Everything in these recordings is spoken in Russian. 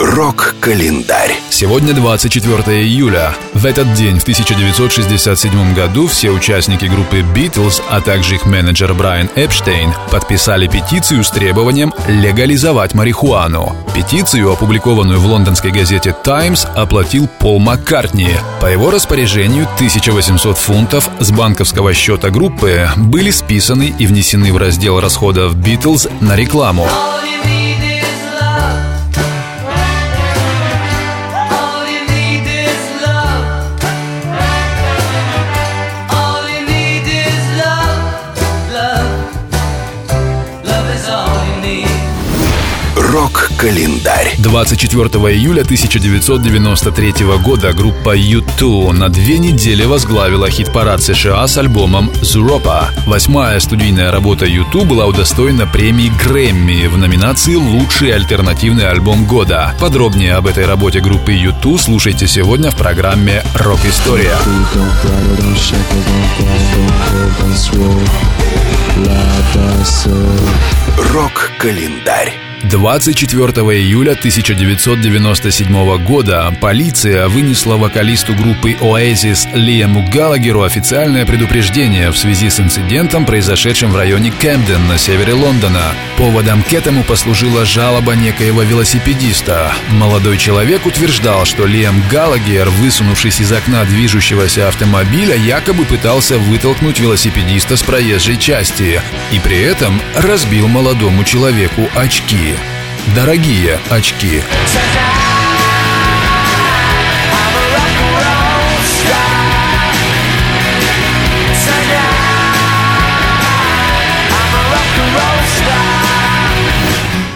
Рок-календарь. Сегодня 24 июля. В этот день, в 1967 году, все участники группы Beatles, а также их менеджер Брайан Эпштейн, подписали петицию с требованием легализовать марихуану. Петицию, опубликованную в лондонской газете Times, оплатил Пол Маккартни. По его распоряжению 1800 фунтов с банковского счета группы были списаны и внесены в раздел расходов Beatles на рекламу. Рок-календарь. 24 июля 1993 года группа U2 на две недели возглавила хит-парад США с альбомом «Зуропа». Восьмая студийная работа U2 была удостоена премии Грэмми в номинации «Лучший альтернативный альбом года». Подробнее об этой работе группы U2 слушайте сегодня в программе «Рок-история». Рок-календарь. 24 июля 1997 года полиция вынесла вокалисту группы Oasis Лиаму Галагеру официальное предупреждение в связи с инцидентом, произошедшим в районе Кэмден на севере Лондона. Поводом к этому послужила жалоба некоего велосипедиста. Молодой человек утверждал, что Лиам Галагер, высунувшись из окна движущегося автомобиля, якобы пытался вытолкнуть велосипедиста с проезжей части и при этом разбил молодому человеку очки. Дорогие очки.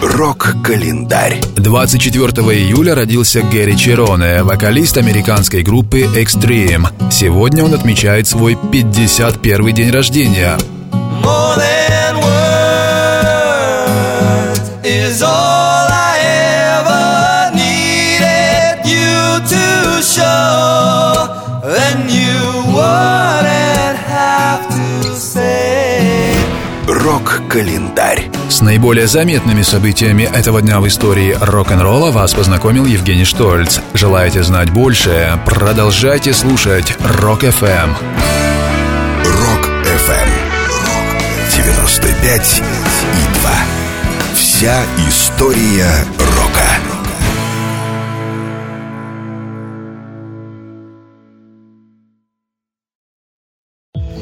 Рок-календарь. 24 июля родился Гэри Чероне, вокалист американской группы Extreme. Сегодня он отмечает свой 51 день рождения. More Рок-календарь. С наиболее заметными событиями этого дня в истории рок-н-ролла вас познакомил Евгений Штольц. Желаете знать больше? Продолжайте слушать Рок-ФМ. Рок-ФМ. 95 и 2. Вся история рока.